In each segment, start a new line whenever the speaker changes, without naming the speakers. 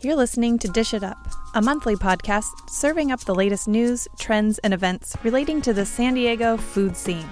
You're listening to Dish It Up, a monthly podcast serving up the latest news, trends, and events relating to the San Diego food scene.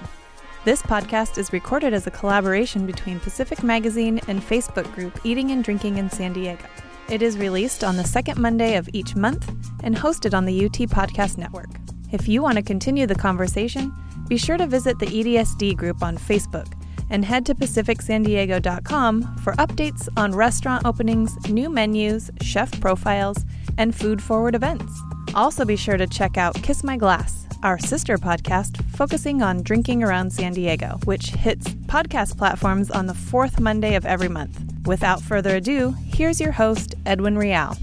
This podcast is recorded as a collaboration between Pacific Magazine and Facebook group Eating and Drinking in San Diego. It is released on the second Monday of each month and hosted on the UT Podcast Network. If you want to continue the conversation, be sure to visit the EDSD group on Facebook and head to pacificsandiego.com for updates on restaurant openings, new menus, chef profiles, and food forward events. Also, be sure to check out Kiss My Glass, our sister podcast focusing on drinking around San Diego, which hits podcast platforms on the fourth Monday of every month. Without further ado, here's your host, Edwin Rial.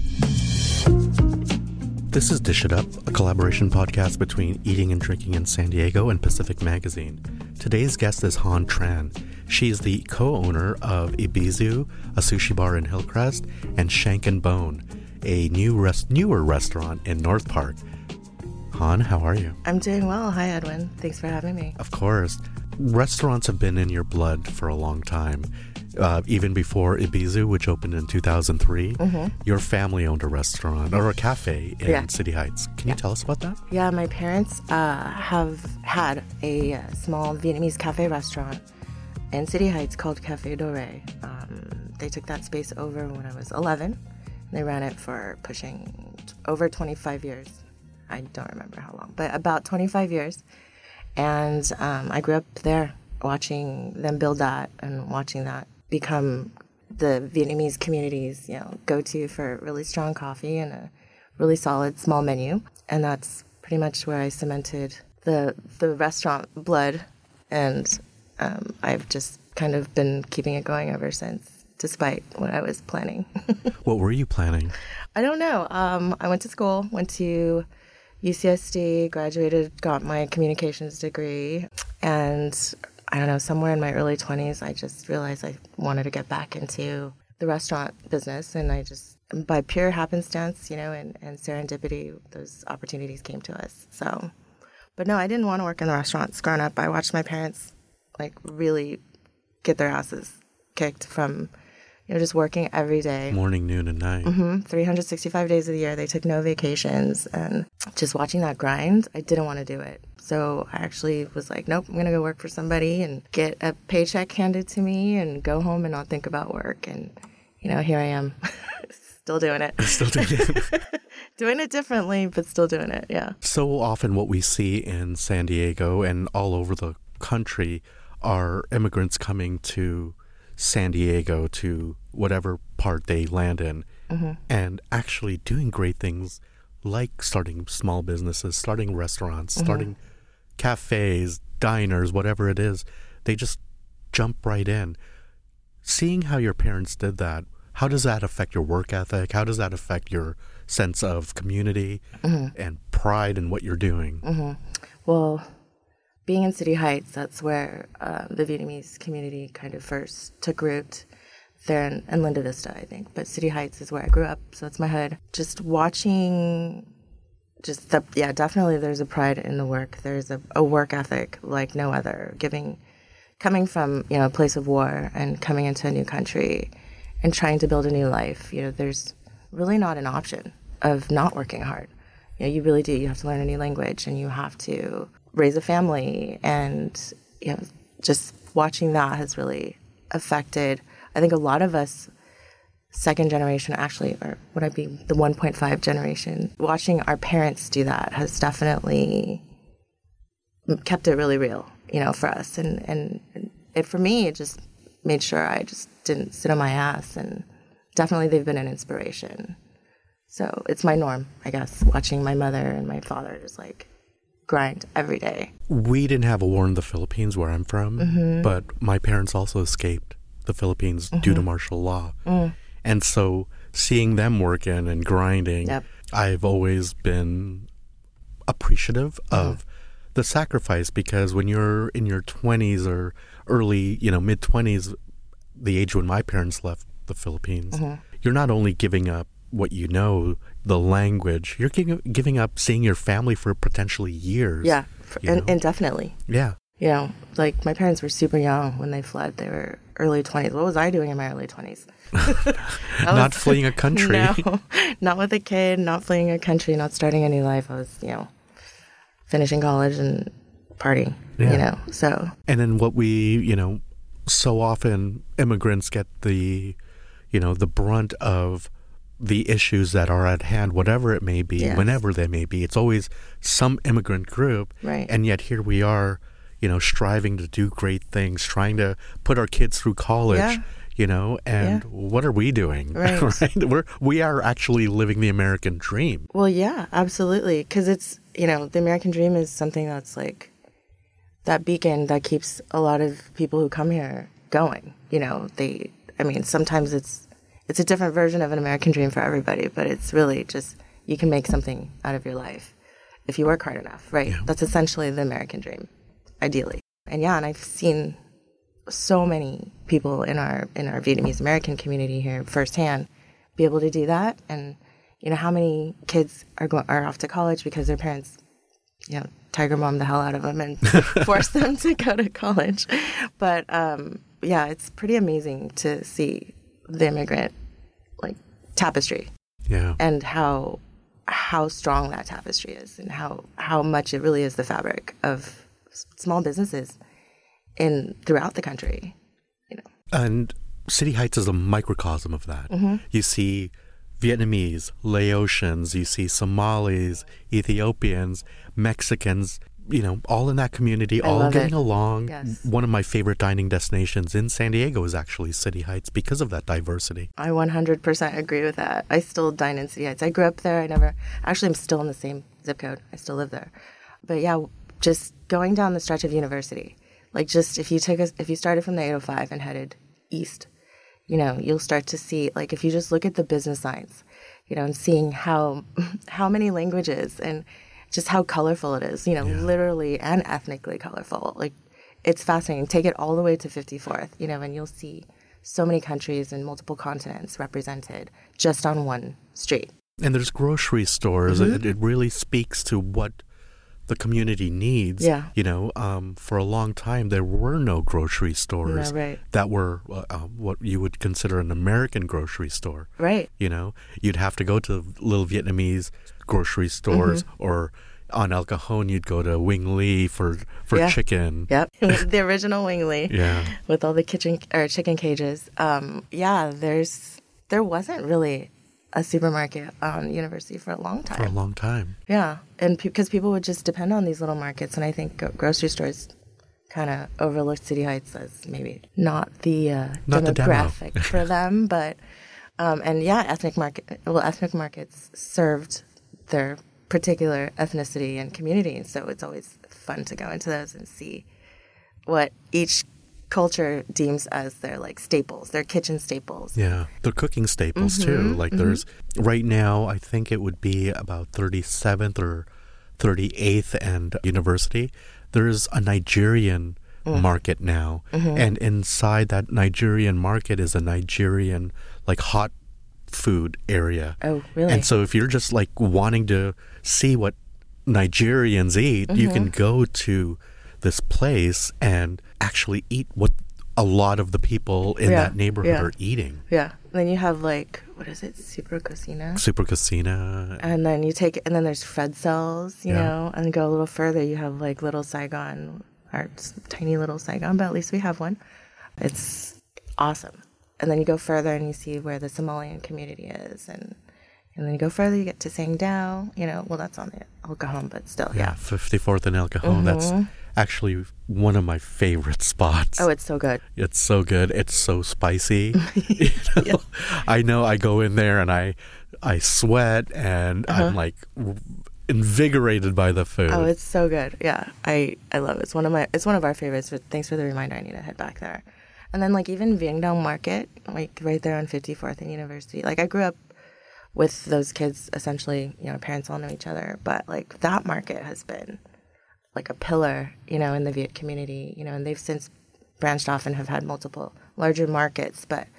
This is Dish It Up, a collaboration podcast between Eating and Drinking in San Diego and Pacific Magazine. Today's guest is Han Tran. She is the co owner of Ibizu, a sushi bar in Hillcrest, and Shank and Bone, a new rest- newer restaurant in North Park. Han, how are you?
I'm doing well. Hi, Edwin. Thanks for having me.
Of course. Restaurants have been in your blood for a long time. Uh, even before Ibizu, which opened in 2003, your family owned a restaurant or a cafe in
Yeah.
City Heights. Can you tell us about that?
Yeah, my parents uh, have had a small Vietnamese cafe restaurant in City Heights called Cafe Dore. Um, they took that space over when I was 11. They ran it for pushing t- over 25 years. I don't remember how long, but about 25 years. And um, I grew up there watching them build that and watching that become the Vietnamese community's, you know, go-to for really strong coffee and a really solid small menu. And that's pretty much where I cemented the the restaurant blood, and um, I've just kind of been keeping it going ever since, despite what I was planning.
What were you planning?
I don't know. Um, I went to school, went to UCSD, graduated, got my communications degree, and I don't know, somewhere in my early 20s, I just realized I wanted to get back into the restaurant business. And I just, by pure happenstance, you know, and, and serendipity, those opportunities came to us. So, but no, I didn't want to work in the restaurants growing up. I watched my parents like really get their asses kicked from, you know, just working every day.
Morning, noon, and night.
Mm-hmm. 365 days of the year. They took no vacations. And just watching that grind, I didn't want to do it. So I actually was like, nope, I'm going to go work for somebody and get a paycheck handed to me and go home and not think about work. And, you know, here I am, still doing it.
Still doing it.
doing it differently, but still doing it. Yeah.
so often, what we see in San Diego and all over the country are immigrants coming to San Diego to whatever part they land in mm-hmm. and actually doing great things like starting small businesses, starting restaurants, mm-hmm. starting cafes, diners, whatever it is. They just jump right in. Seeing how your parents did that, how does that affect your work ethic? How does that affect your sense of community mm-hmm. and pride in what you're doing?
Well, being in City Heights, that's where uh, the Vietnamese community kind of first took root. There in, in Linda Vista, I think, but City Heights is where I grew up, so that's my hood. Just watching, just the yeah, definitely. There's a pride in the work. There's a, a work ethic like no other. Giving, coming from you know a place of war and coming into a new country, and trying to build a new life. You know, there's really not an option of not working hard. You know, you really do. You have to learn a new language and you have to raise a family. And, you know, just watching that has really affected, I think, a lot of us, second generation actually, or would I be the 1.5 generation, watching our parents do that has definitely kept it really real, you know, for us. And, and it, for me, it just made sure I just didn't sit on my ass. And definitely they've been an inspiration. So it's my norm, I guess, watching my mother and my father just like grind every day.
We didn't have a war in the Philippines where I'm from,
Mm-hmm.
but my parents also escaped the Philippines due to martial law. And so seeing them working and grinding,
Mm. Yep.
I've always been appreciative of the sacrifice because when you're in your 20s or early, you know, mid 20s, the age when my parents left the Philippines,
Mm-hmm.
you're not only giving up what you know, the language, you're giving, giving up seeing your family for potentially years.
Yeah, for,
you
and indefinitely.
Yeah.
You know, like my parents were super young when they fled. They were early 20s. What was I doing in my early 20s?
not
was-
fleeing a country.
No, not with a kid, not fleeing a country, not starting a new life. I was, you know, finishing college and partying,
Yeah.
you know. So,
And then what we, you know, so often immigrants get the, you know, the brunt of the issues that are at hand, whatever it may be,
Yes.
whenever they may be. It's always some immigrant group.
Right.
And yet here we are, you know, striving to do great things, trying to put our kids through college.
Yeah.
You know, and
Yeah.
what are we doing?
Right.
We're we are actually living the American dream.
well, yeah, absolutely. Because it's, you know, the American dream is something that's like that beacon that keeps a lot of people who come here going. You know, they, I mean, sometimes it's, it's a different version of an American dream for everybody, but it's really just, you can make something out of your life if you work hard enough, right?
Yeah.
That's essentially the American dream, ideally. And yeah, and I've seen so many people in our in our Vietnamese American community here firsthand be able to do that. And you know how many kids are going are off to college because their parents, you know, tiger mom the hell out of them and force them to go to college. But um, yeah, it's pretty amazing to see the immigrant like tapestry
Yeah.
and how how strong that tapestry is and how how much it really is the fabric of s- small businesses in throughout the country you know
And City Heights is a microcosm of that.
Mm-hmm.
You see Vietnamese, Laotians, you see Somalis, Ethiopians, Mexicans, you know, all in that community, all getting
it.
along.
Yes. Mm-hmm.
One of my favorite dining destinations in San Diego is actually City Heights because of that diversity.
i 100% agree with that i still dine in city heights i grew up there i never actually i'm still in the same zip code i still live there but yeah just going down the stretch of university like just if you took us if you started from the 805 and headed east you know you'll start to see like if you just look at the business signs you know and seeing how how many languages and just how colorful it is you know literally and ethnically colorful like it's fascinating take it all the way to 54th you know and you'll see so many countries and multiple continents represented just on one street
And there's grocery stores.
Mm-hmm.
It, it really speaks to what the community needs.
Yeah.
You know, um, for a long time, there were no grocery stores
No, right.
that were uh, uh, what you would consider an American grocery store.
right
You know, you'd have to go to little Vietnamese grocery stores,
Mm-hmm.
or on El Cajon, you'd go to Wing Lee for for
Yeah.
chicken.
yep the original wing lee
Yeah.
with all the kitchen or chicken cages. Um, yeah, there's there wasn't really a supermarket on University for a long time.
For a long time.
Yeah, and because people would just depend on these little markets, and I think gro- grocery stores kind of overlooked City Heights as maybe not the uh,
Not the
demographic for them, but um, and yeah, ethnic market well, ethnic markets served their particular ethnicity and community, and so it's always fun to go into those and see what each culture deems as their like staples, their kitchen staples.
Yeah, they're cooking staples too.
Mm-hmm,
Like there's right now, I think it would be about 37th or 38th and University. There's a Nigerian
Mm.
market now,
Mm-hmm.
and inside that Nigerian market is a Nigerian like hot food area.
Oh, really?
And so if you're just like wanting to see what Nigerians eat, you can
Mm-hmm.
go to this place and actually eat what a lot of the people in
Yeah,
that neighborhood
yeah.
are eating.
Yeah. And then you have like what is it, Super Cocina?
Super Casina.
And then you take and then there's Fred cells, you
Yeah.
know, and go a little further, you have like Little Saigon, our tiny little Saigon, but at least we have one. It's awesome. And then you go further and you see where the Somalian community is, and and then you go further, you get to Sangdao, you know. Well, that's on the El Cajon, but still,
Yeah,
yeah.
54th and El Cajon. That's actually one of my favorite spots.
Oh, it's so good.
It's so good. It's so spicy. You know? I know I go in there and I I sweat and I'm like invigorated by the food.
Uh-huh. Oh, it's so good. Yeah, I I love it. It's one of my it's one of our favorites. But thanks for the reminder. I need to head back there. And then like even Vietnam Market, like right there on 54th and University. Like I grew up with those kids. Essentially, you know, parents all know each other. But like that market has been like a pillar, you know, in the Viet community. You know, and they've since branched off and have had multiple larger markets. But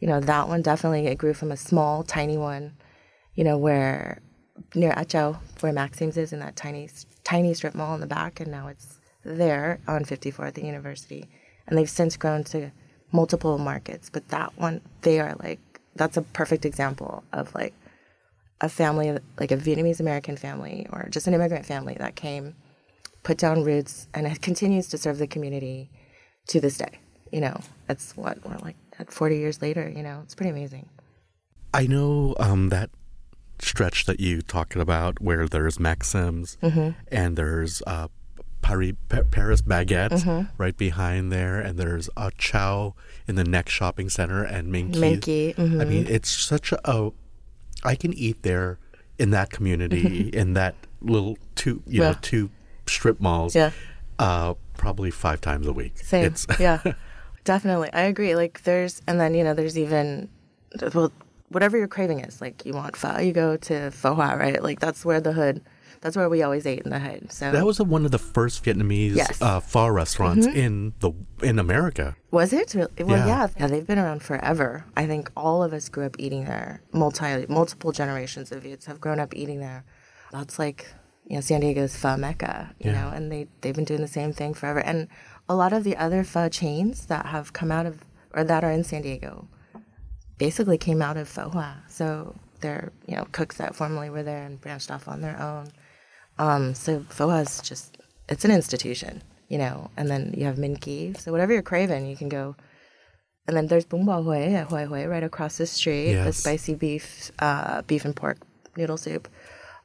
you know, that one definitely it grew from a small, tiny one. You know, where near Achao, where Maxime's is, in that tiny, tiny strip mall in the back, and now it's there on 54th and University. And they've since grown to multiple markets, but that one, they are like, that's a perfect example of like a family, like a Vietnamese American family or just an immigrant family that came, put down roots, and it continues to serve the community to this day. You know, that's what we're like at 40 years later, you know, it's pretty amazing.
I know um, that stretch that you talked about where there's Maxim's
Mm-hmm.
and there's uh, Paris, Paris Baguette
Mm-hmm.
right behind there, and there's a Chow in the next shopping center and Minh Ky.
Minky, mhm.
I mean, it's such a, a. I can eat there in that community in that little two you know two strip malls.
Yeah.
Uh, probably five times a week.
Same.
It's,
yeah, definitely. I agree. Like there's, and then you know, there's even, well, whatever your craving is. Like you want pho, you go to Pho Hoa, right? Like that's where the hood. That's where we always ate in the hood. So
That was one of the first Vietnamese
Yes. Mm-hmm.
uh, pho restaurants in the in America.
Was it? Well,
Yeah.
yeah. yeah, They've been around forever. I think all of us grew up eating there. Multi multiple generations of youths have grown up eating there. That's like you know San Diego's pho mecca. You
Yeah.
know, and they they've been doing the same thing forever. And a lot of the other pho chains that have come out of or that are in San Diego basically came out of Pho Hoa. So they're you know cooks that formerly were there and branched off on their own. Um, so is just it's an institution, you know. And then you have Minh Ky. So whatever you're craving, you can go. And then there's bún bò Huế at Hoi Hoi right across the street. The spicy beef, uh, beef and pork noodle soup.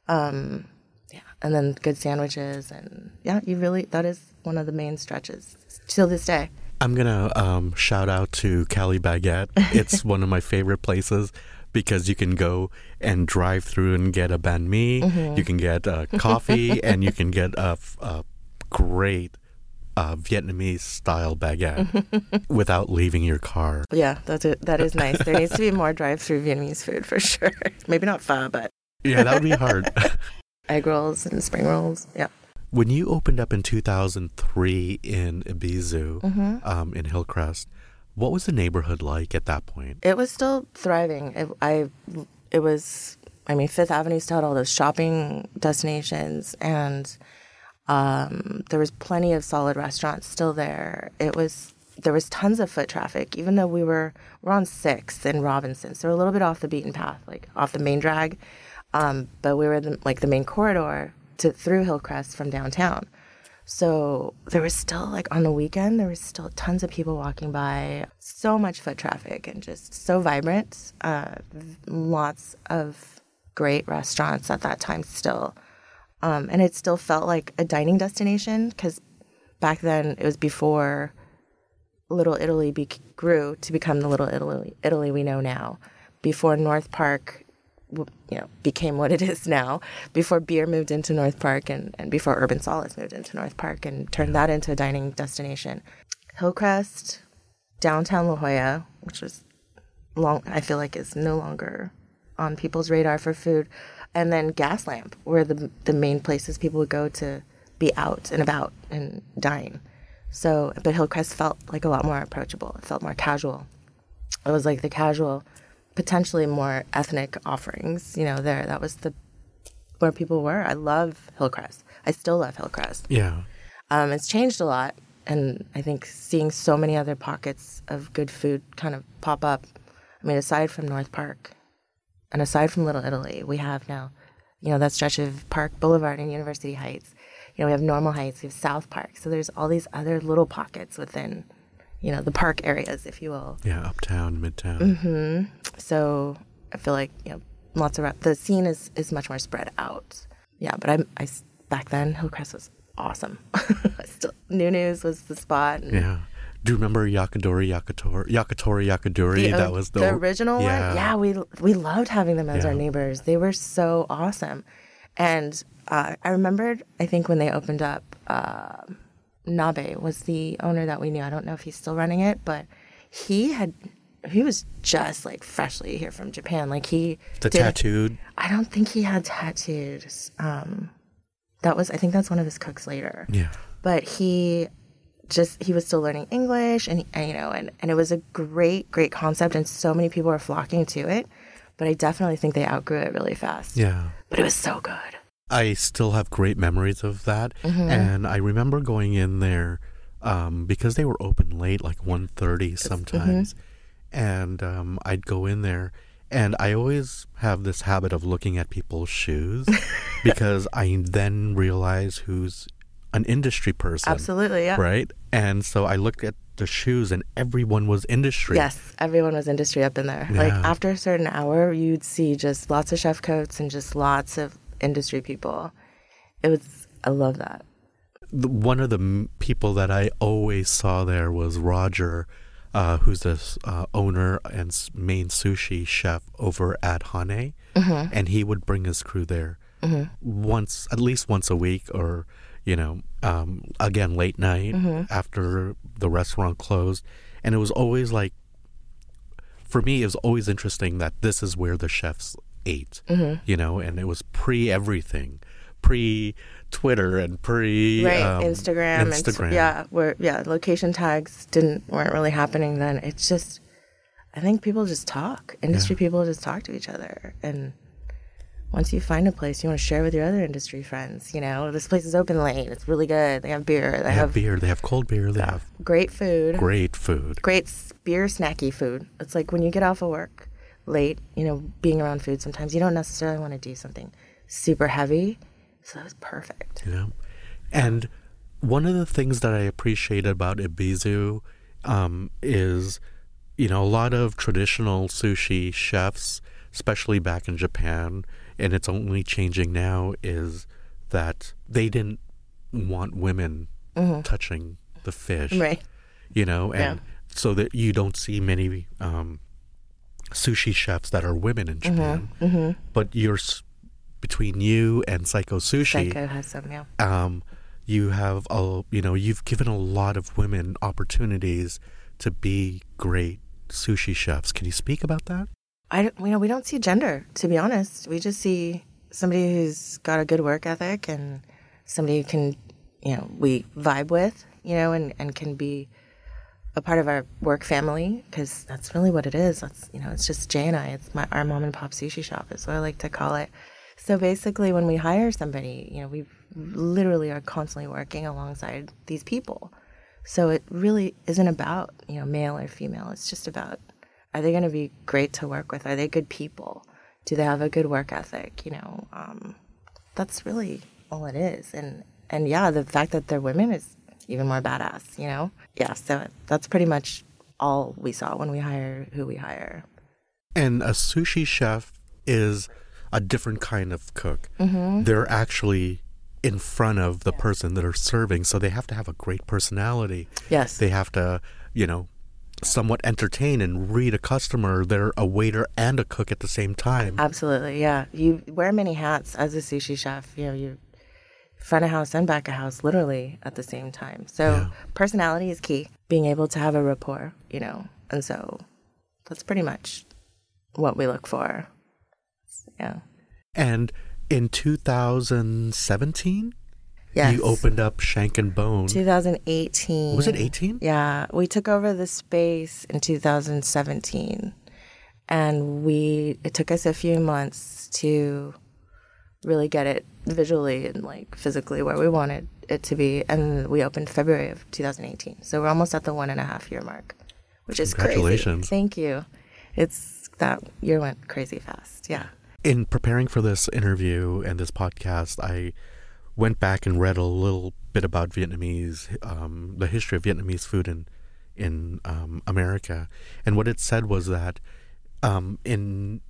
Um, yeah, and then good sandwiches and yeah, you really that is one of the main stretches till this day.
I'm gonna um, shout out to Cali Baguette. It's one of my favorite places because you can go and drive through and get a banh mi.
Mm-hmm.
You can get uh, coffee, and you can get a great uh, Vietnamese style baguette without leaving your car.
Yeah, that's. That is nice. There needs to be more drive-through Vietnamese food for sure. Maybe not pho, but
Yeah, that would be hard.
egg rolls and spring rolls. Yeah.
when you opened up in 2003 in Ibizu,
Mm-hmm.
um, in Hillcrest, what was the neighborhood like at that point?
It was still thriving. It, I, it was. I mean, Fifth Avenue still had all those shopping destinations, and um, there was plenty of solid restaurants still there. It was there was tons of foot traffic, even though we were we're on Sixth and Robinson, so we're a little bit off the beaten path, like off the main drag. Um, but we were in the, like the main corridor to through Hillcrest from downtown. So there was still like on the weekend, there was still tons of people walking by, so much foot traffic and just so vibrant. Uh, lots of great restaurants at that time still. Um, and it still felt like a dining destination because back then it was before Little Italy be- grew to become the Little Italy, Italy we know now. Before North Park, you know, became what it is now. Before beer moved into North Park, and, and before Urban Solace moved into North Park and turned that into a dining destination. Hillcrest, downtown La Jolla, which was long, I feel like is no longer on people's radar for food, and then Gaslamp, where the the main places people would go to be out and about and dine. So, but Hillcrest felt like a lot more approachable. It felt more casual. It was like the casual, potentially more ethnic offerings. You know, there that was the where people were. I love Hillcrest. I still love Hillcrest.
Yeah.
Um, it's changed a lot, and I think seeing so many other pockets of good food kind of pop up. I mean, aside from North Park, and aside from Little Italy, we have now, you know, that stretch of Park Boulevard and University Heights. You know, we have Normal Heights, we have South Park. So there's all these other little pockets within, you know, the park areas, if you will.
Yeah, uptown, midtown.
Mm-hmm. So I feel like you know, lots of the scene is is much more spread out. Yeah, but I I back then Hillcrest was awesome. Still, New News was the spot. and
Yeah. Do you remember Yakadori Yakatori Yakatori Yakadori?
The,
that was the,
the original
yeah.
one. Yeah, we we loved having them as our neighbors. They were so awesome, and uh, I remembered. I think when they opened up, uh, Nabe was the owner that we knew. I don't know if he's still running it, but he had. He was just like freshly here from Japan. Like he
The
did-
tattooed.
I don't think he had tattoos. Um, that was I think that's one of his cooks later
Yeah.
but he just he was still learning english and, and you know and, and it was a great great concept and so many people were flocking to it but i definitely think they outgrew it really fast
Yeah.
but it was so good
I still have great memories of that.
Mm-hmm.
And I remember going in there um, because they were open late, like 1.30 sometimes. And um, I'd go in there, and I always have this habit of looking at people's shoes because I then realize who's an industry person.
Absolutely, yeah.
Right? And so I looked at the shoes, and everyone was industry.
Yes, everyone was industry up in there. Like after a certain hour, you'd see just lots of chef coats and just lots of industry people. It was, I love that.
one of the people that I always saw there was Roger, uh, who's the uh, owner and main sushi chef over at Hane, and he would bring his crew there once, at least once a week, or you know, um, again late night after the restaurant closed, and it was always like, for me, it was always interesting that this is where the chefs ate, you know, and it was pre everything, pre Twitter and pre
right
um,
instagram, and-
Instagram.
yeah where yeah location tags didn't weren't really happening then it's just i think people just talk industry people just talk to each other and once you find a place you want to share with your other industry friends you know this place is open late it's really good they have beer they,
They
have
have beer. They have cold beer. They have
great food
great food.
great beer snacky food it's like when you get off of work late you know being around food sometimes you don't necessarily want to do something super heavy so that was perfect
know, and one of the things that I appreciate about Ibizu um, is, you know, a lot of traditional sushi chefs, especially back in Japan, and it's only changing now, is that they didn't want women touching the fish.
right
you know,
Yeah.
and so that you don't see many um, sushi chefs that are women in Japan. But you're between you and Psycho Sushi,
psycho has some yeah
um, you have a you know you've given a lot of women opportunities to be great sushi chefs. Can you speak about that?
I don't- you know we don't see gender to be honest. We just see somebody who's got a good work ethic and somebody who can you know we vibe with you know and and can be a part of our work family because that's really what it is. That's you know it's just Jay and I. It's my our mom and pop sushi shop is what I like to call it. So basically, when we hire somebody, you know we literally are constantly working alongside these people. So it really isn't about, you know, male or female. It's just about are they going to be great to work with? Are they good people? Do they have a good work ethic? You know, um, that's really all it is. And and yeah, the fact that they're women is even more badass. You know, yeah. So that's pretty much all we saw when we hire who we hire.
And a sushi chef is a different kind of cook.
Mm-hmm.
They're actually in front of the person that are serving, so they have to have a great personality.
Yes.
They have to, you know, somewhat entertain and read a customer. They're a waiter and a cook at the same time.
Absolutely, yeah. You wear many hats as a sushi chef. You know, you front of house and back of house, literally at the same time. So
Yeah.
personality is key. Being able to have a rapport, you know, and so that's pretty much what we look for. Yeah.
And in 2017,
Yes.
you opened up Shank and Bone.
2018.
Was it 18?
Yeah, we took over the space in 2017, and we it took us a few months to really get it visually and like physically where we wanted it to be, and we opened February of 2018. So we're almost at the one and a half year mark, which is crazy.
Congratulations.
Thank you. It's that year went crazy fast. Yeah.
in preparing for this interview and this podcast, I went back and read a little bit about Vietnamese, um, the history of Vietnamese food in in um, America, and what it said was that um, in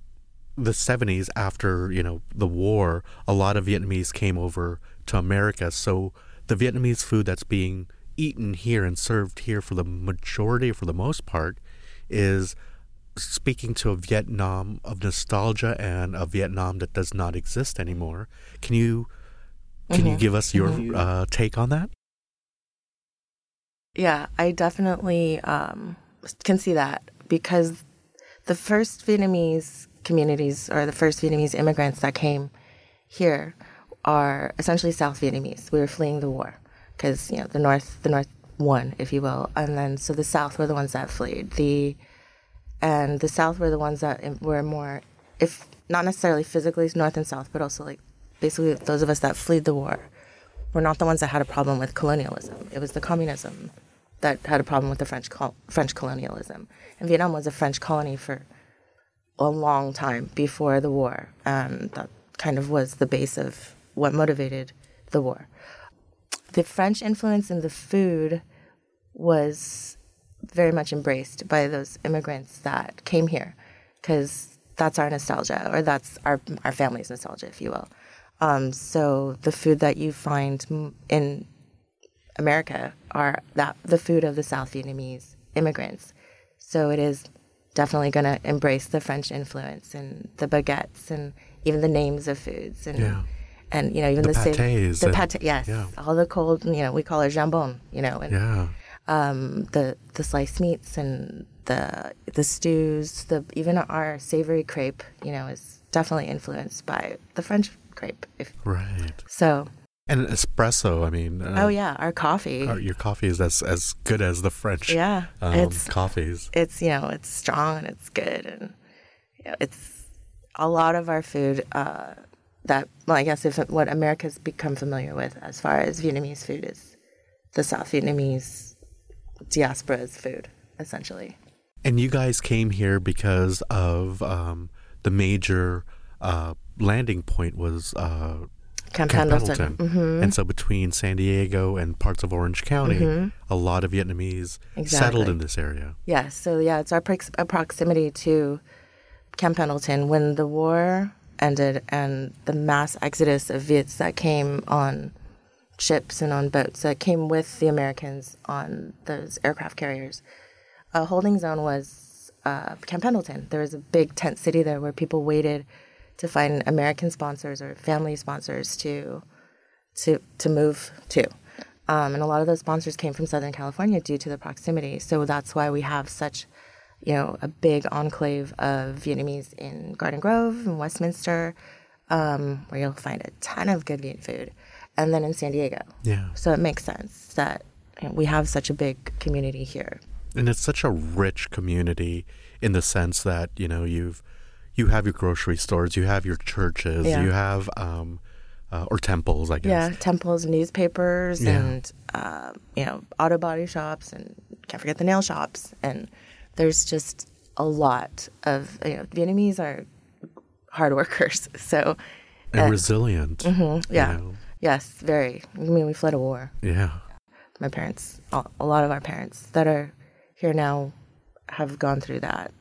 the 70s, after you know the war, a lot of Vietnamese came over to America. So the Vietnamese food that's being eaten here and served here for the majority, for the most part, is speaking to a Vietnam of nostalgia and a Vietnam that does not exist anymore. Can you can you give us your uh, take on that?
Yeah, I definitely um, can see that because the first Vietnamese communities or the first Vietnamese immigrants that came here are essentially South Vietnamese. We were fleeing the war because you know the North, the North won, if you will, and then so the South were the ones that fled. The and the South were the ones that were more, if not necessarily physically North and South, but also like basically those of us that fled the war were not the ones that had a problem with colonialism. It was the communism that had a problem with the French col- French colonialism. And Vietnam was a French colony for a long time before the war, and that kind of was the base of what motivated the war. The French influence in the food was very much embraced by those immigrants that came here because that's our nostalgia or that's our our family's nostalgia if you will um, so the food that you find in America are that the food of the South Vietnamese immigrants. So it is definitely going to embrace the French influence and the baguettes and even the names of foods and
Yeah.
and you know even
The
the,
pâtés
the pate yes
yeah.
all the cold you know we call it jambon you know and
Yeah.
um, the the sliced meats and the the stews the even our savory crepe you know is definitely influenced by the French crepe if
Right.
so
And espresso, I mean, uh,
oh yeah our coffee
our- your coffee is as, as good as the French
Yeah,
um,
it's-
coffees.
it's you know it's strong and it's good and you know, it's a lot of our food uh, that well I guess if what America's become familiar with as far as Vietnamese food is the South Vietnamese diaspora's food essentially.
And you guys came here because of um, the major uh, landing point was uh,
Camp
Camp
Pendleton.
Pendleton. And so between San Diego and parts of Orange County, a lot of Vietnamese settled in this area.
Yes, so yeah, it's our, prox- proximity to Camp Pendleton when the war ended and the mass exodus of Viets that came on ships and on boats that came with the Americans on those aircraft carriers. A holding zone was uh, Camp Pendleton. There was a big tent city there where people waited to find American sponsors or family sponsors to to to move to. Um, and a lot of those sponsors came from Southern California due to the proximity. So that's why we have such, you know, a big enclave of Vietnamese in Garden Grove and Westminster, um, where you'll find a ton of good Viet food, and then in San Diego.
Yeah.
So it makes sense that you know, we have such a big community here.
and it's such a rich community in the sense that you know you've you have your grocery stores, you have your churches,
Yeah.
you have um, uh, or temples, I guess.
Yeah, temples, newspapers,
Yeah.
and uh, you know, auto body shops, and can't forget the nail shops. And there's just a lot of you know, Vietnamese are hard workers. So
and
uh,
resilient. you
yeah,
know.
yes, very. I mean, we fled a war.
yeah.
My parents, a lot of our parents that are here now, have gone through that.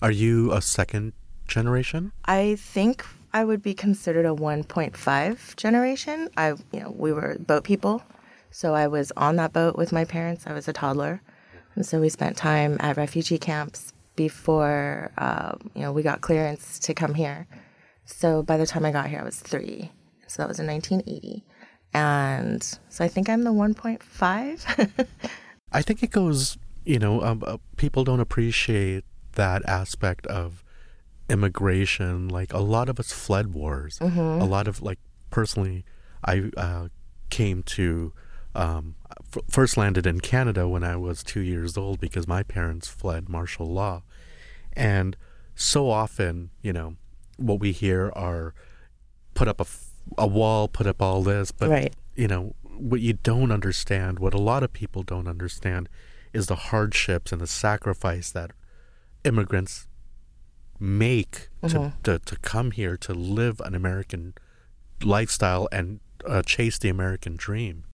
Are you a second generation?
I think I would be considered a 1.5 generation. I, you know, we were boat people, so I was on that boat with my parents. I was a toddler, and so we spent time at refugee camps before, uh, you know, we got clearance to come here. So by the time I got here, I was three. So that was in 1980, and so I think I'm the 1.5.
I think it goes, you know, um, uh, people don't appreciate that aspect of immigration. Like a lot of us fled wars. A lot of like personally, I uh, came to um, f- first landed in Canada when I was two years old because my parents fled martial law, and so often, you know, what we hear are put up a, f- a wall, put up all this, but
Right.
you know what you don't understand, what a lot of people don't understand, is the hardships and the sacrifice that immigrants make to, to to come here to live an American lifestyle and uh, chase the American dream.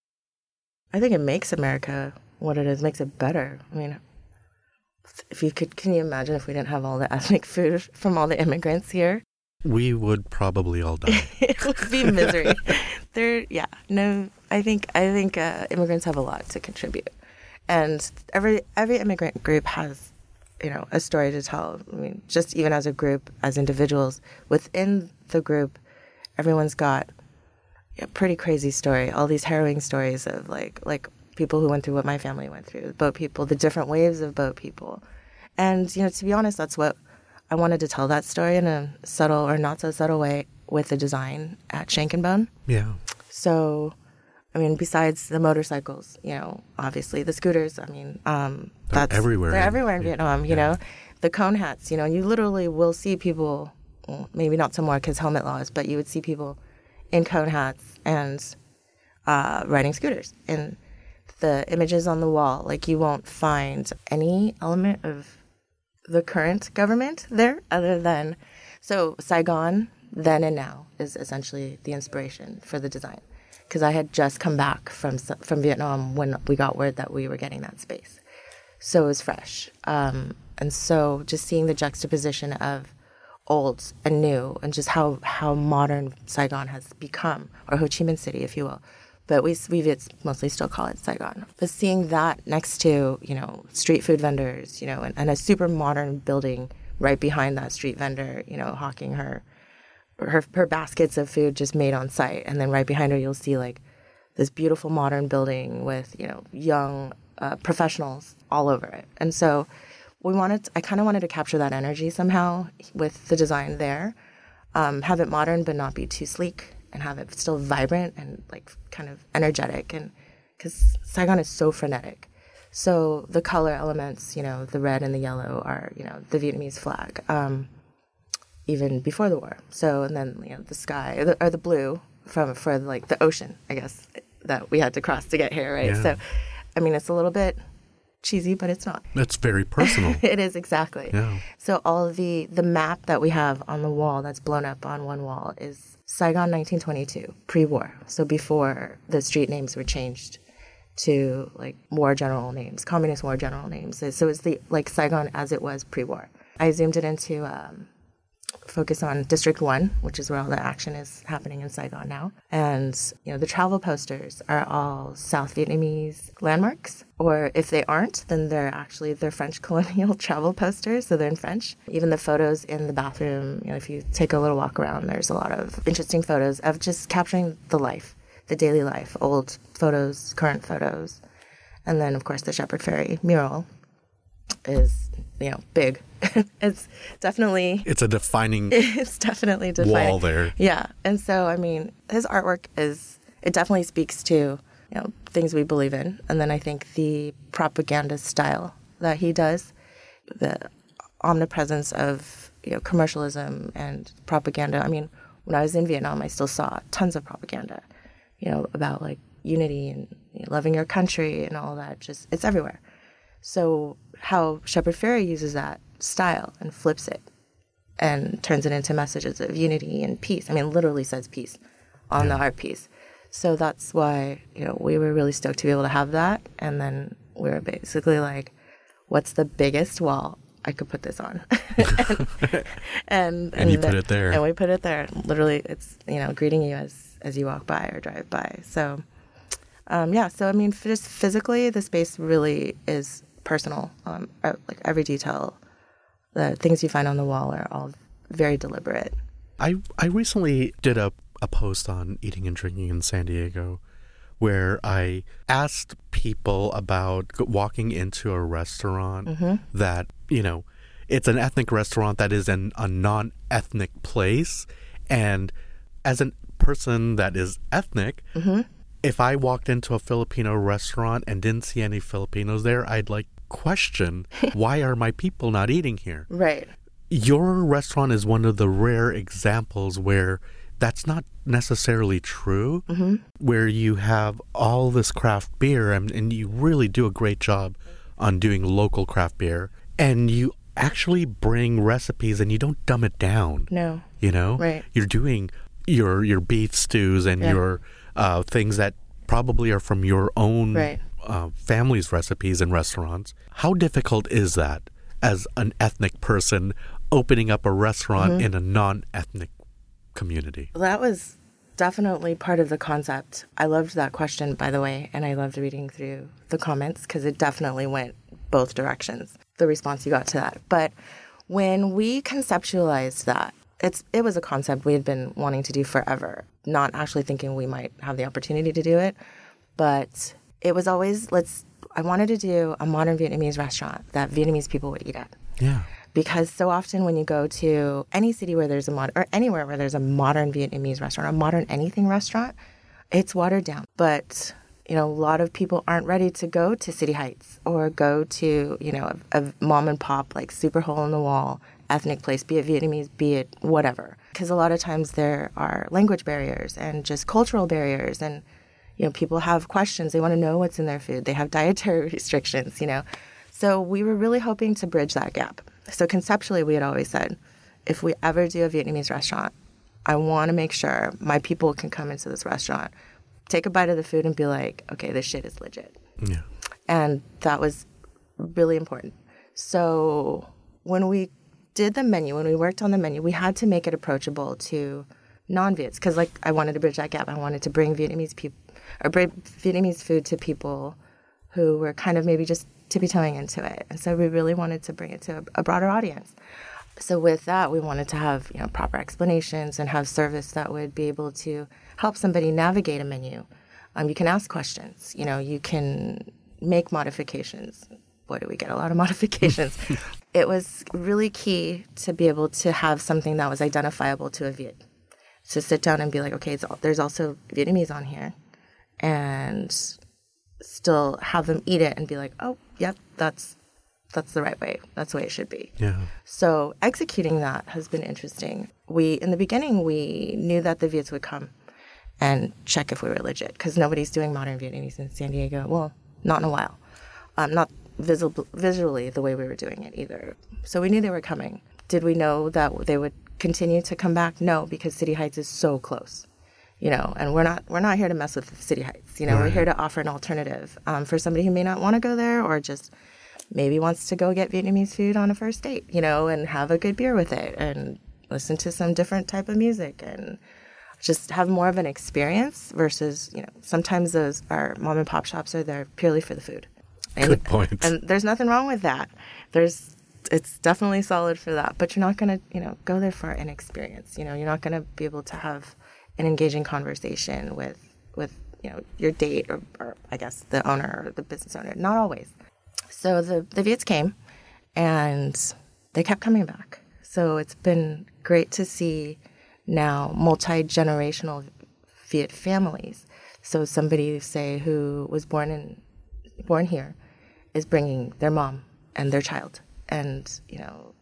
I think it makes America what it is, makes it better. I mean, if you could, can you imagine if we didn't have all the ethnic food from all the immigrants here?
We would probably all die.
it would be misery. there, yeah, no. I think I think uh, immigrants have a lot to contribute, and every every immigrant group has, you know, a story to tell. I mean, just even as a group, as individuals within the group, everyone's got a pretty crazy story. All these harrowing stories of like like people who went through what my family went through, boat people, the different waves of boat people, and you know, to be honest, that's what I wanted to tell that story in a subtle or not so subtle way with the design at Shank and Bone.
yeah.
So, I mean, besides the motorcycles, you know, obviously the scooters. I mean, um,
They're
that's
everywhere
They're
in-
everywhere in
yeah,
Vietnam. You
yeah.
know, the cone hats. You know, you literally will see people. Well, maybe not so more because helmet laws, but you would see people in cone hats and uh, riding scooters. And the images on the wall, like you won't find any element of the current government there other than so Saigon then and now is essentially the inspiration for the design because I had just come back from from Vietnam when we got word that we were getting that space, so it was fresh. Um, and so just seeing the juxtaposition of old and new, and just how how modern Saigon has become, or Ho Chi Minh City, if you will. But we we mostly still call it Saigon. But seeing that next to you know street food vendors, you know, and, and a super modern building right behind that street vendor, you know, hawking her her her baskets of food just made on site, and then right behind her you'll see like this beautiful modern building with you know young uh, professionals all over it, and so we wanted. I kind of wanted to capture that energy somehow with the design there, um, have it modern but not be too sleek, and have it still vibrant and like kind of energetic, and because Saigon is so frenetic. So the color elements, you know, the red and the yellow are, you know, the Vietnamese flag. Um, even before the war. So and then you know the sky or the, or the blue from for like the ocean, I guess that we had to cross to get here, right? Yeah. So I mean, it's a little bit cheesy, but it's not.
It's very personal.
it is exactly.
Yeah.
So all the the map that we have on the wall that's blown up on one wall is Saigon 1922, pre-war. So before the street names were changed to like war general names, communist war general names. So it's the like Saigon as it was pre-war. I zoomed it into um, focus on District 1, which is where all the action is happening in Saigon now. And, you know, the travel posters are all South Vietnamese landmarks. Or if they aren't, then they're actually they're French colonial travel posters, so they're in French. Even the photos in the bathroom, you know, if you take a little walk around, there's a lot of interesting photos of just capturing the life, the daily life, old photos, current photos. And then, of course, the Shepard Fairey mural is, you know, big it's definitely
it's a defining
it's definitely defining
wall there.
Yeah, and so I mean, his artwork is it definitely speaks to you know things we believe in, and then I think the propaganda style that he does, the omnipresence of you know commercialism and propaganda. I mean, when I was in Vietnam, I still saw tons of propaganda, you know, about like unity and you know, loving your country and all that. Just it's everywhere. So how Shepard Fairey uses that style and flips it and turns it into messages of unity and peace. I mean, literally says peace on yeah. the art piece. So that's why, you know, we were really stoked to be able to have that. And then we were basically like, what's the biggest wall I could put this on? and,
and, and, and, you put it there.
And we put it there. Literally, it's, you know, greeting you as, as you walk by or drive by. So, um, yeah, so I mean, just physically, the space really is personal. Um, uh, like every detail the things you find on the wall are all very deliberate.
I I recently did a, a post on eating and drinking in San Diego where I asked people about walking into a restaurant mm-hmm. that, you know, it's an ethnic restaurant that is in a non ethnic place. And as a person that is ethnic, mm-hmm. if I walked into a Filipino restaurant and didn't see any Filipinos there, I'd like question why are my people not eating here?
Right.
Your restaurant is one of the rare examples where that's not necessarily true, mm-hmm. where you have all this craft beer and, and you really do a great job on doing local craft beer. And you actually bring recipes and you don't dumb it down.
No.
You know?
Right.
You're doing your your beef stews and yeah. your uh, things that probably are from your own
right
uh, families' recipes in restaurants. How difficult is that as an ethnic person opening up a restaurant mm-hmm. in a non ethnic community?
That was definitely part of the concept. I loved that question, by the way, and I loved reading through the comments because it definitely went both directions, the response you got to that. But when we conceptualized that, it's it was a concept we had been wanting to do forever, not actually thinking we might have the opportunity to do it, but it was always let's I wanted to do a modern Vietnamese restaurant that Vietnamese people would eat at.
Yeah.
Because so often when you go to any city where there's a modern or anywhere where there's a modern Vietnamese restaurant, a modern anything restaurant, it's watered down. But you know, a lot of people aren't ready to go to City Heights or go to, you know, a, a mom and pop like super hole in the wall ethnic place, be it Vietnamese, be it whatever. Because a lot of times there are language barriers and just cultural barriers and You know, people have questions. They want to know what's in their food. They have dietary restrictions, you know. So we were really hoping to bridge that gap. So conceptually, we had always said, if we ever do a Vietnamese restaurant, I want to make sure my people can come into this restaurant, take a bite of the food, and be like, okay, this shit is legit.
Yeah.
And that was really important. So when we did the menu, when we worked on the menu, we had to make it approachable to non-Viets because, like, I wanted to bridge that gap. I wanted to bring Vietnamese people or Vietnamese food to people who were kind of maybe just tippy toeing into it, and so we really wanted to bring it to a, broader audience. So with that, we wanted to have you know proper explanations and have service that would be able to help somebody navigate a menu. Um, you can ask questions. You know, you can make modifications. Boy, do we get a lot of modifications. it was really key to be able to have something that was identifiable to a Viet. To sit down and be like, okay, there's also Vietnamese on here, and still have them eat it and be like, oh, yep, that's that's the right way. That's the way it should be.
Yeah.
So executing that has been interesting. We in the beginning we knew that the Viets would come and check if we were legit because nobody's doing modern Vietnamese in San Diego. Well, not in a while. Um, not visible, visually the way we were doing it either. So we knew they were coming. Did we know that they would continue to come back? No, because City Heights is so close. You know, and we're not we're not here to mess with City Heights. You know, right. we're here to offer an alternative um, for somebody who may not want to go there or just maybe wants to go get Vietnamese food on a first date. You know, and have a good beer with it and listen to some different type of music and just have more of an experience versus you know sometimes those our mom and pop shops are there purely for the food.
And, Good point.
And there's nothing wrong with that. There's it's definitely solid for that, but you're not gonna you know go there for an experience. You know you're not gonna be able to have an engaging conversation with with you know your date or, or I guess the owner or the business owner. Not always. So the the Viets came, and they kept coming back. So it's been great to see now multi generational Viet families. So somebody, say, who was born in born here, is bringing their mom and their child, and you know,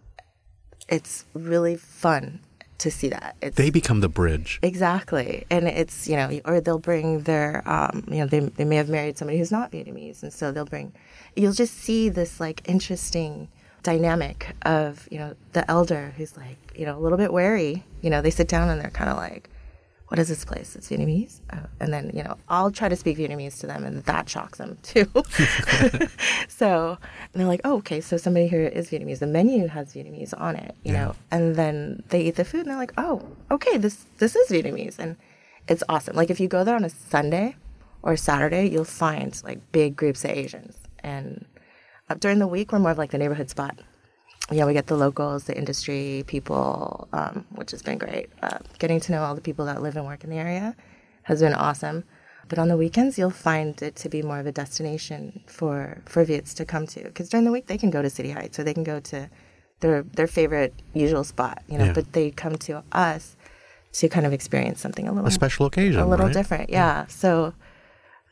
it's really fun to see that. It's,
they become the bridge.
Exactly. And it's, you know, or they'll bring their, um, you know, they, they may have married somebody who's not Vietnamese. And so they'll bring, you'll just see this like interesting dynamic of you know the elder who's like you know a little bit wary you know they sit down and they're kind of like what is this place? It's vietnamese? Uh, and then you know i'll try to speak vietnamese to them and that shocks them too. So they're like oh okay so somebody here is vietnamese. The menu has vietnamese on it you yeah. know? And then they eat the food and they're like oh okay this this is vietnamese and it's awesome. Like if you go there on a sunday or saturday you'll find like big groups of asians. And uh, during the week, we're more of like the neighborhood spot. Yeah, we get the locals, the industry people, um, which has been great. Uh, getting to know all the people that live and work in the area has been awesome. But on the weekends, you'll find it to be more of a destination for for Viets to come to. Because during the week, they can go to City Heights or they can go to their their favorite usual spot, you know. Yeah. But they come to us to kind of experience something a little
a special occasion,
a little
right?
different. Yeah. yeah. So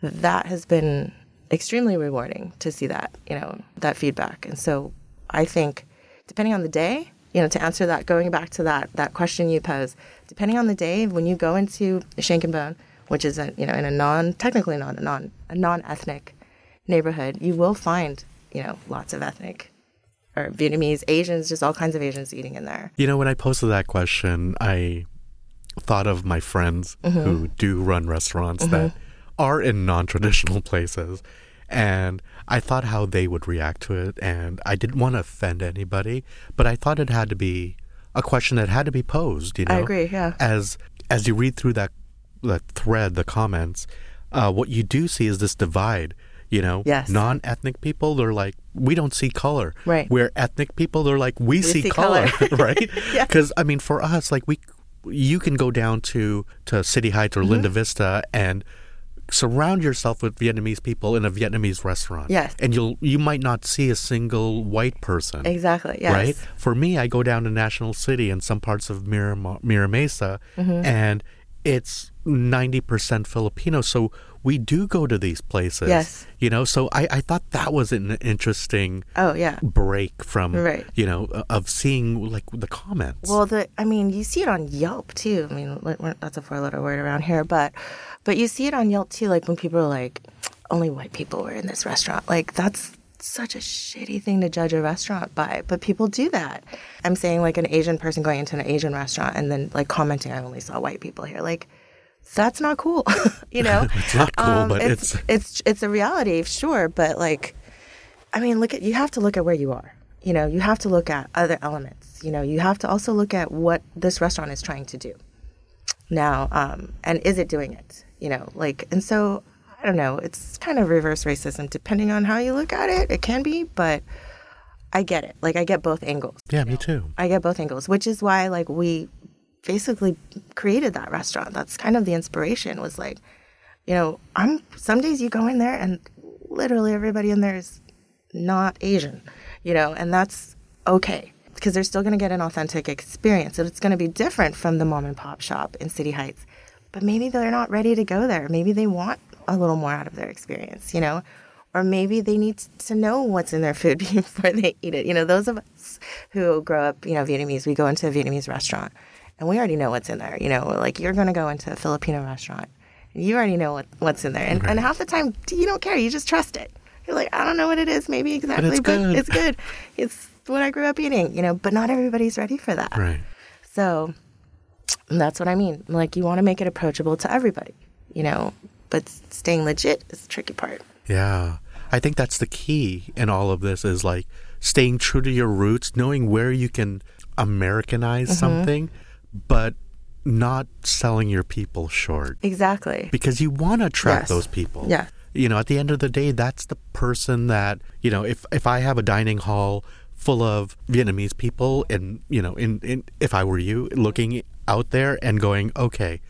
that has been extremely rewarding to see that, you know, that feedback. And so I think depending on the day, you know, to answer that, going back to that that question you pose, depending on the day, when you go into Shank and Bone, which is a you know in a non technically not a non a non ethnic neighborhood, you will find you know lots of ethnic or Vietnamese, Asians, just all kinds of Asians eating in there.
You know, when I posted that question, I thought of my friends mm-hmm. who do run restaurants mm-hmm. that are in non traditional places. And I thought how they would react to it. And I didn't want to offend anybody, but I thought it had to be a question that had to be posed, you know? I
agree, yeah.
As, as you read through that, that thread, the comments, uh, what you do see is this divide. You know,
yes.
non-ethnic people, they're like, we don't see color.
Right.
Where ethnic people, they're like, we, we see, see, color, color. right? Because yeah. I mean, for us, like we, you can go down to to City Heights or mm-hmm. Linda Vista and surround yourself with Vietnamese people in a Vietnamese restaurant.
Yes.
And you'll you might not see a single white person.
Exactly. Yes.
Right? For me, I go down to National City and some parts of Mira, Mira Mesa mm-hmm. and it's 90% Filipino. So we do go to these places.
Yes.
You know, so I, I thought that was an interesting
Oh yeah.
break from,
Right.
you know, of seeing like the comments.
Well, the I mean, you see it on Yelp too. I mean, that's a four-letter word around here, but but you see it on Yelp too. Like when people are like, only white people were in this restaurant. Like that's such a shitty thing to judge a restaurant by. But people do that. I'm saying like an Asian person going into an Asian restaurant and then like commenting, I only saw white people here. Like that's not cool. you know,
It's not cool, but
it's,
it's-
it's it's a reality, sure. But like, I mean, look at you have to look at where you are. You know, you have to look at other elements. You know, you have to also look at what this restaurant is trying to do now, um, and is it doing it? You know, like, and so I don't know. It's kind of reverse racism, depending on how you look at it. It can be, but I get it. Like, I get both angles.
yeah, me too.
I get both angles, which is why like we basically created that restaurant. That's kind of the inspiration was like, you know, I'm some days you go in there and literally everybody in there is not Asian, you know, and that's okay because they're still going to get an authentic experience. It's going to be different from the mom and pop shop in City Heights. But maybe they're not ready to go there. Maybe they want a little more out of their experience, you know? Or maybe they need to know what's in their food before they eat it. You know, those of us who grow up, you know, Vietnamese, we go into a Vietnamese restaurant and we already know what's in there. You know, like you're going to go into a Filipino restaurant and you already know what, what's in there. And, and half the time, you don't care. You just trust it. You're like, I don't know what it is, maybe exactly, but
it's
but
good.
it's good. It's what I grew up eating, you know, but not everybody's ready for that.
Right.
So that's what I mean. Like, you want to make it approachable to everybody, you know, but staying legit is the tricky part.
Yeah. I think that's the key in all of this is like staying true to your roots, knowing where you can Americanize
Mm-hmm.
something, but not selling your people short
Exactly.
because you want to attract
Yes.
those people.
Yeah.
You know, at the end of the day, that's the person that, you know, if if I have a dining hall full of Vietnamese people and, you know, in, in if I were you looking out there and going, okay,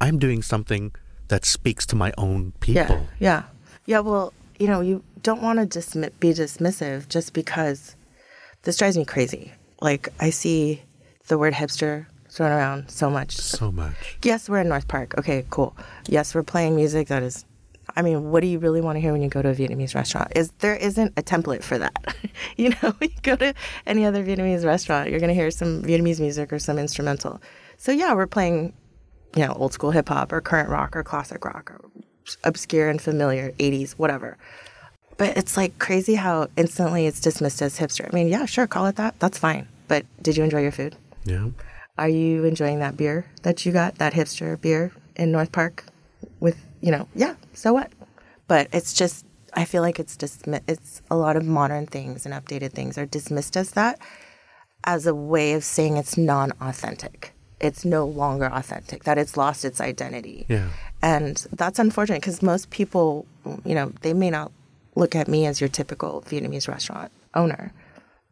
I'm doing something that speaks to my own people.
Yeah. Yeah. Yeah. Well, you know, you don't want to dismi- be dismissive just because this drives me crazy. Like, I see the word hipster thrown around so much.
So much.
Yes, we're in North Park. Okay, cool. Yes, we're playing music that is. I mean, what do you really want to hear when you go to a Vietnamese restaurant? Is there isn't a template for that? you know, you go to any other Vietnamese restaurant, you're going to hear some Vietnamese music or some instrumental. So yeah, we're playing, you know, old school hip hop or current rock or classic rock or obscure and familiar 80s, whatever. But it's like crazy how instantly it's dismissed as hipster. I mean, yeah, sure, call it that. That's fine. But did you enjoy your food?
Yeah.
Are you enjoying that beer that you got, that hipster beer in North Park? With you know, yeah. So what? But it's just, I feel like it's dismi- It's a lot of modern things and updated things are dismissed as that, as a way of saying it's non-authentic. It's no longer authentic. That it's lost its identity.
Yeah.
And that's unfortunate because most people, you know, they may not look at me as your typical Vietnamese restaurant owner.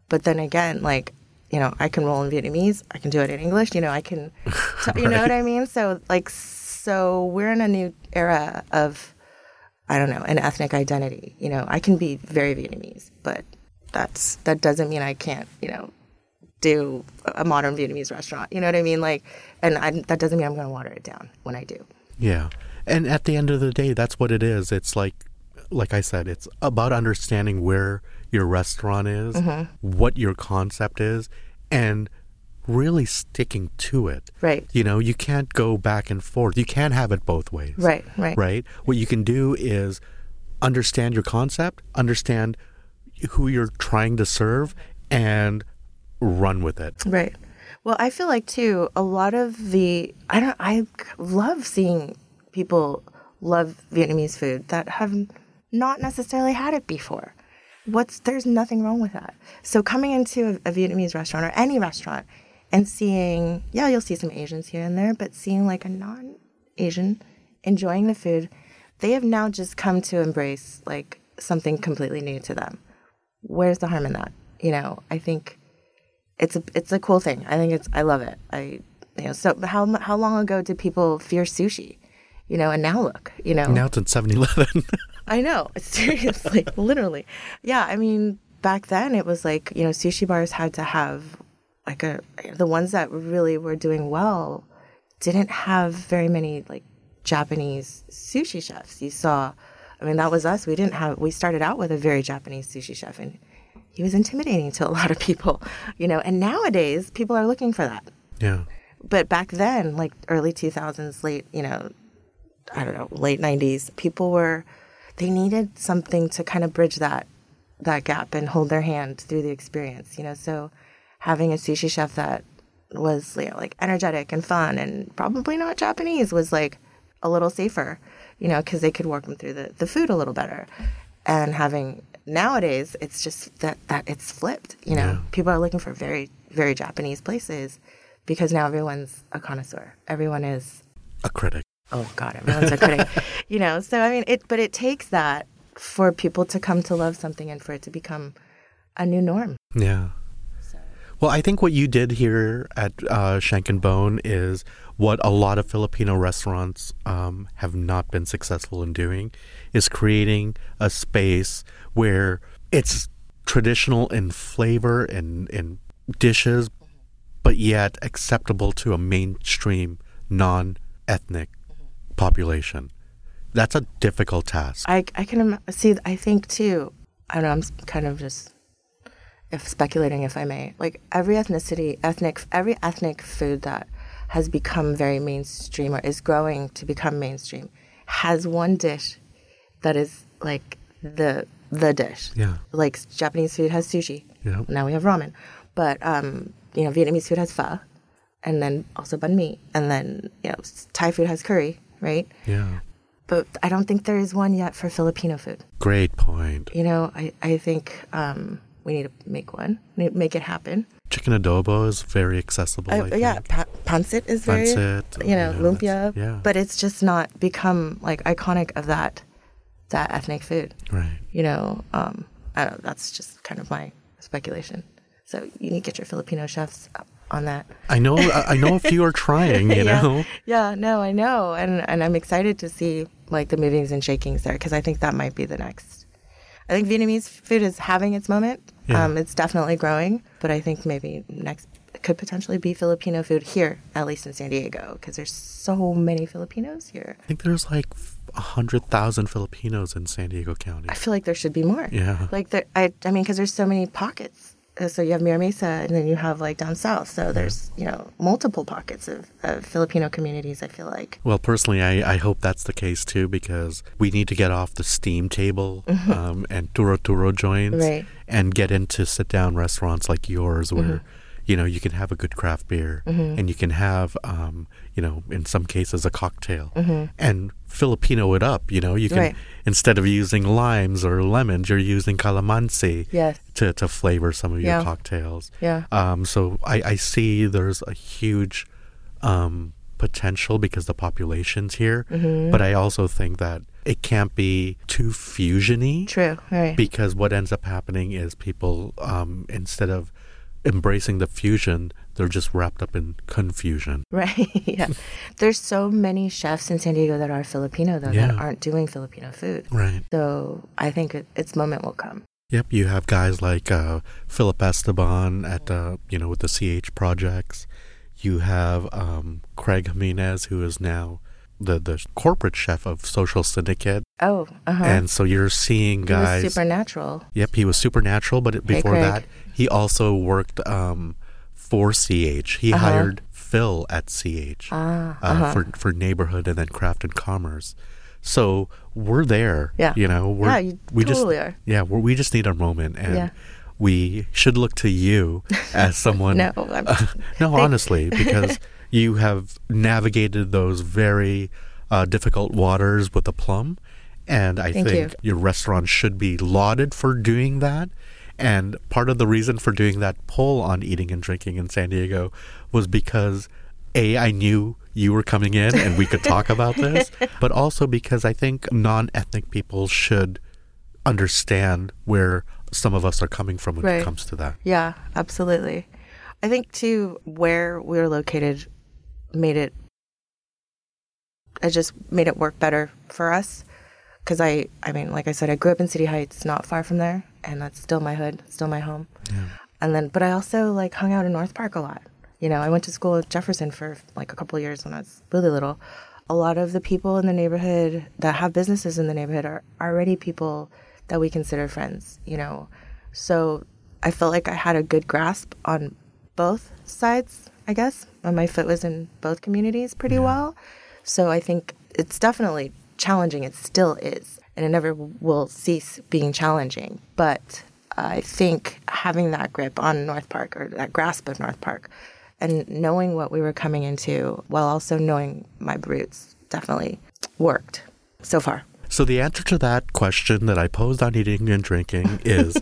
But then again, like, you know, I can roll in Vietnamese, I can do it in English, you know, I can, t- you know what I mean? So, like, so we're in a new era of, I don't know, an ethnic identity. You know, I can be very Vietnamese, but that's, that doesn't mean I can't, you know, do a modern Vietnamese restaurant. You know what I mean? Like, and I, that doesn't mean I'm going to water it down when I do.
Yeah. And at the end of the day, that's what it is. It's like, like I said, it's about understanding where your restaurant is,
Mm-hmm.
what your concept is, and really sticking to it.
Right.
You know, you can't go back and forth. You can't have it both ways.
Right, right.
Right. What you can do is understand your concept, understand who you're trying to serve, and run with it.
Right. Well, I feel like too a lot of the I don't I love seeing people love Vietnamese food that have not necessarily had it before. What's there's nothing wrong with that. So coming into a, a Vietnamese restaurant or any restaurant and seeing yeah, you'll see some Asians here and there, but seeing like a non-Asian enjoying the food, they have now just come to embrace like something completely new to them. Where's the harm in that? You know, I think it's a it's a cool thing. I think it's I love it. I you know so how how long ago did people fear sushi? You know, and now look, you know.
Now it's in 7 Eleven.
I know, seriously, literally. Yeah, I mean, back then it was like, you know, sushi bars had to have like a the ones that really were doing well didn't have very many like Japanese sushi chefs. You saw, I mean, that was us. We didn't have, we started out with a very Japanese sushi chef and he was intimidating to a lot of people, you know, and nowadays people are looking for that.
Yeah.
But back then, like early 2000s, late, you know, I don't know, late 90s, people were, they needed something to kind of bridge that, that gap and hold their hand through the experience, you know, so having a sushi chef that was you know, like energetic and fun and probably not Japanese was like a little safer, you know, because they could work them through the, the food a little better. And having nowadays, it's just that, that it's flipped, you know,
Yeah.
people are looking for very, very Japanese places because now everyone's a connoisseur. Everyone is,
A critic.
Oh God, everyone's a critic, you know, so I mean, it, but it takes that for people to come to love something and for it to become a new norm.
Yeah. Well, I think what you did here at uh, Shank and Bone is what a lot of Filipino restaurants um, have not been successful in doing, is creating a space where it's traditional in flavor and in dishes, but yet acceptable to a mainstream non-ethnic population. That's a difficult task.
I, I can see, I think too, I don't know, I'm kind of just if speculating if I may. Like every ethnicity, ethnic, every ethnic food that has become very mainstream or is growing to become mainstream has one dish that is like the the dish.
Yeah.
Like Japanese food has sushi.
Yeah.
Now we have ramen. But um, you know, Vietnamese food has pho and then also banh mi and then you know, Thai food has curry, right?
Yeah.
But I don't think there is one yet for Filipino food.
Great point.
You know, I, I think um, we need to make one, make it happen.
Chicken adobo is very accessible. I,
yeah, pa- pancit is very,
Pancit,
you know,
yeah,
lumpia.
yeah.
But it's just not become like iconic of that that ethnic food.
Right.
You know, um, I don't know, that's just kind of my speculation. So you need to get your Filipino chefs up on that.
I know. I know a few are trying. You
yeah.
know.
Yeah, no, I know, and and I'm excited to see like the movings and shakings there because I think that might be the next. I think Vietnamese food is having its moment.
Yeah.
Um, it's definitely growing, but I think maybe next could potentially be Filipino food here, at least in San Diego, because there's so many Filipinos here.
I think there's like a hundred thousand Filipinos in San Diego County.
I feel like there should be more.
Yeah.
Like there, I, I mean, because there's so many pockets. Uh, So you have Mira Mesa, and then you have like down south. So there's you know multiple pockets of, of Filipino communities. I feel like.
Well, personally, I, I hope that's the case too because we need to get off the steam table um, and turo turo joints
Mm-hmm. Right. Mm-hmm.
and get into sit down restaurants like yours where you know you can have a good craft beer and you can have um, you know in some cases a cocktail and Filipino it up. You know you can
Mm-hmm. Right.
instead of using limes or lemons, you're using calamansi.
Yes.
to, to flavor some of your cocktails.
Yeah.
Um, so I, I see there's a huge um, potential because the population's here,
Mm-hmm.
but I also think that it can't be too fusiony
True. Right.
because what ends up happening is people um, instead of embracing the fusion, they're just wrapped up in confusion.
Right. yeah. There's so many chefs in San Diego that are Filipino though
Yeah.
that aren't doing Filipino food.
Right.
So I think it, its moment will come.
Yep, you have guys like uh, Phillip Esteban at uh, you know with the CH projects. You have um, Craig Jimenez, who is now the the corporate chef of Social Syndicate,
Oh, uh-huh.
and so you're seeing guys.
supernatural.
Yep, he was supernatural, but it- before
Craig.
that, he also worked um, for CH. He
Uh-huh.
hired Phil at CH
Ah,
uh, for for neighborhood and then craft and commerce. So we're there.
Yeah.
you know, we're,
Yeah, you
we
totally
just
are.
yeah, we're, we just need our moment, and
Yeah.
we should look to you as someone.
No, I'm-
no, honestly, because you have navigated those very uh, difficult waters with aplomb, and I
Thank
think
you.
your restaurant should be lauded for doing that. And part of the reason for doing that poll on eating and drinking in San Diego was because A, I knew you were coming in and we could talk about this, but also because I think non ethnic people should understand where some of us are coming from when
Right.
it comes to that.
Yeah, absolutely. I think too where we were located made it I just made it work better for us because I I mean like I said I grew up in City Heights not far from there and that's still my hood still my home Yeah. and then but I also like hung out in North Park a lot you know I went to school at Jefferson for like a couple of years when I was really little a lot of the people in the neighborhood that have businesses in the neighborhood are already people that we consider friends, you know. So I felt like I had a good grasp on both sides, I guess. And my foot was in both communities pretty yeah. well. So I think it's definitely challenging. It still is. And it never will cease being challenging. But I think having that grip on North Park or that grasp of North Park and knowing what we were coming into while also knowing my roots definitely worked so far.
So the answer to that question that I posed on eating and drinking is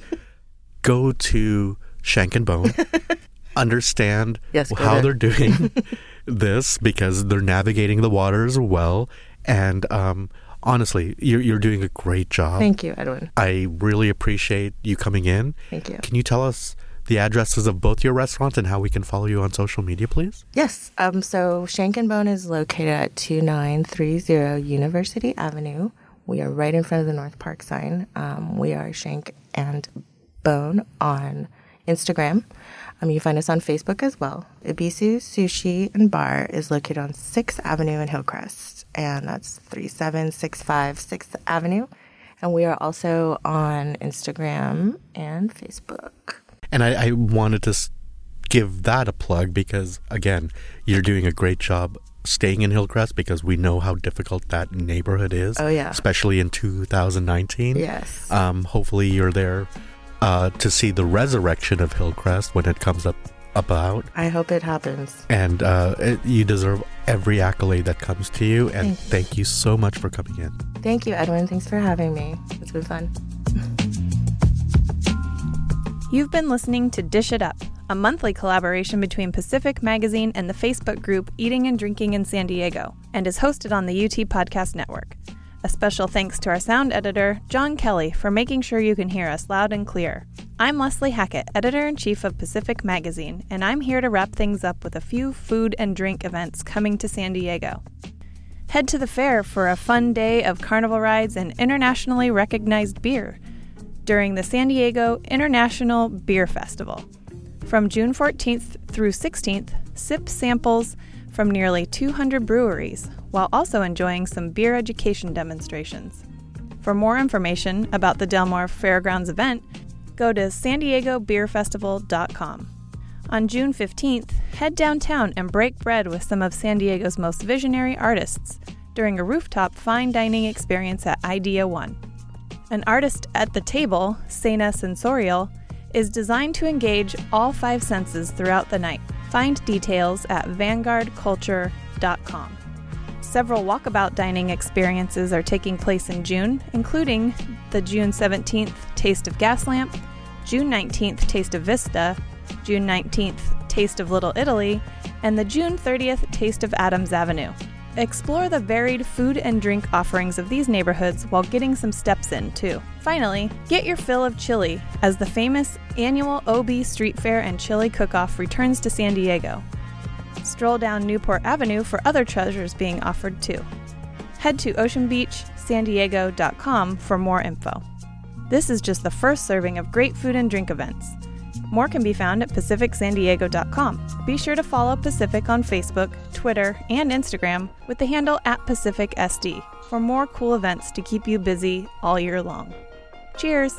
go to Shank and Bone, understand
yes,
how they're doing this because they're navigating the waters well. And um, honestly, you're, you're doing a great job.
Thank you, Edwin.
I really appreciate you coming in.
Thank you.
Can you tell us the addresses of both your restaurants and how we can follow you on social media, please?
Yes. Um, so Shank and Bone is located at 2930 University Avenue. We are right in front of the North Park sign. Um, we are Shank and Bone on Instagram. Um, you find us on Facebook as well. Ebisu Sushi and Bar is located on 6th Avenue in Hillcrest, and that's 3765 6th Avenue. And we are also on Instagram and Facebook.
And I, I wanted to give that a plug because, again, you're doing a great job staying in Hillcrest because we know how difficult that neighborhood is.
Oh, yeah.
Especially in 2019.
Yes.
Um, hopefully, you're there uh, to see the resurrection of Hillcrest when it comes up about.
I hope it happens.
And uh, it, you deserve every accolade that comes to you. And thank, thank you so much for coming in.
Thank you, Edwin. Thanks for having me. It's been fun.
You've been listening to Dish It Up, a monthly collaboration between Pacific Magazine and the Facebook group Eating and Drinking in San Diego, and is hosted on the UT Podcast Network. A special thanks to our sound editor, John Kelly, for making sure you can hear us loud and clear. I'm Leslie Hackett, editor in chief of Pacific Magazine, and I'm here to wrap things up with a few food and drink events coming to San Diego. Head to the fair for a fun day of carnival rides and internationally recognized beer during the San Diego International Beer Festival. From June 14th through 16th, sip samples from nearly 200 breweries while also enjoying some beer education demonstrations. For more information about the Del Mar Fairgrounds event, go to san diego beer festival.com. On June 15th, head downtown and break bread with some of San Diego's most visionary artists during a rooftop fine dining experience at Idea One. An artist at the table, Cena Sensorial, is designed to engage all five senses throughout the night. Find details at vanguardculture.com. Several walkabout dining experiences are taking place in June, including the June 17th Taste of Gaslamp, June 19th Taste of Vista, June 19th Taste of Little Italy, and the June 30th Taste of Adams Avenue. Explore the varied food and drink offerings of these neighborhoods while getting some steps in, too. Finally, get your fill of chili as the famous annual OB Street Fair and Chili Cook Off returns to San Diego. Stroll down Newport Avenue for other treasures being offered, too. Head to oceanbeachsandiego.com for more info. This is just the first serving of great food and drink events. More can be found at pacificsandiego.com. Be sure to follow Pacific on Facebook, Twitter, and Instagram with the handle at PacificSD for more cool events to keep you busy all year long. Cheers!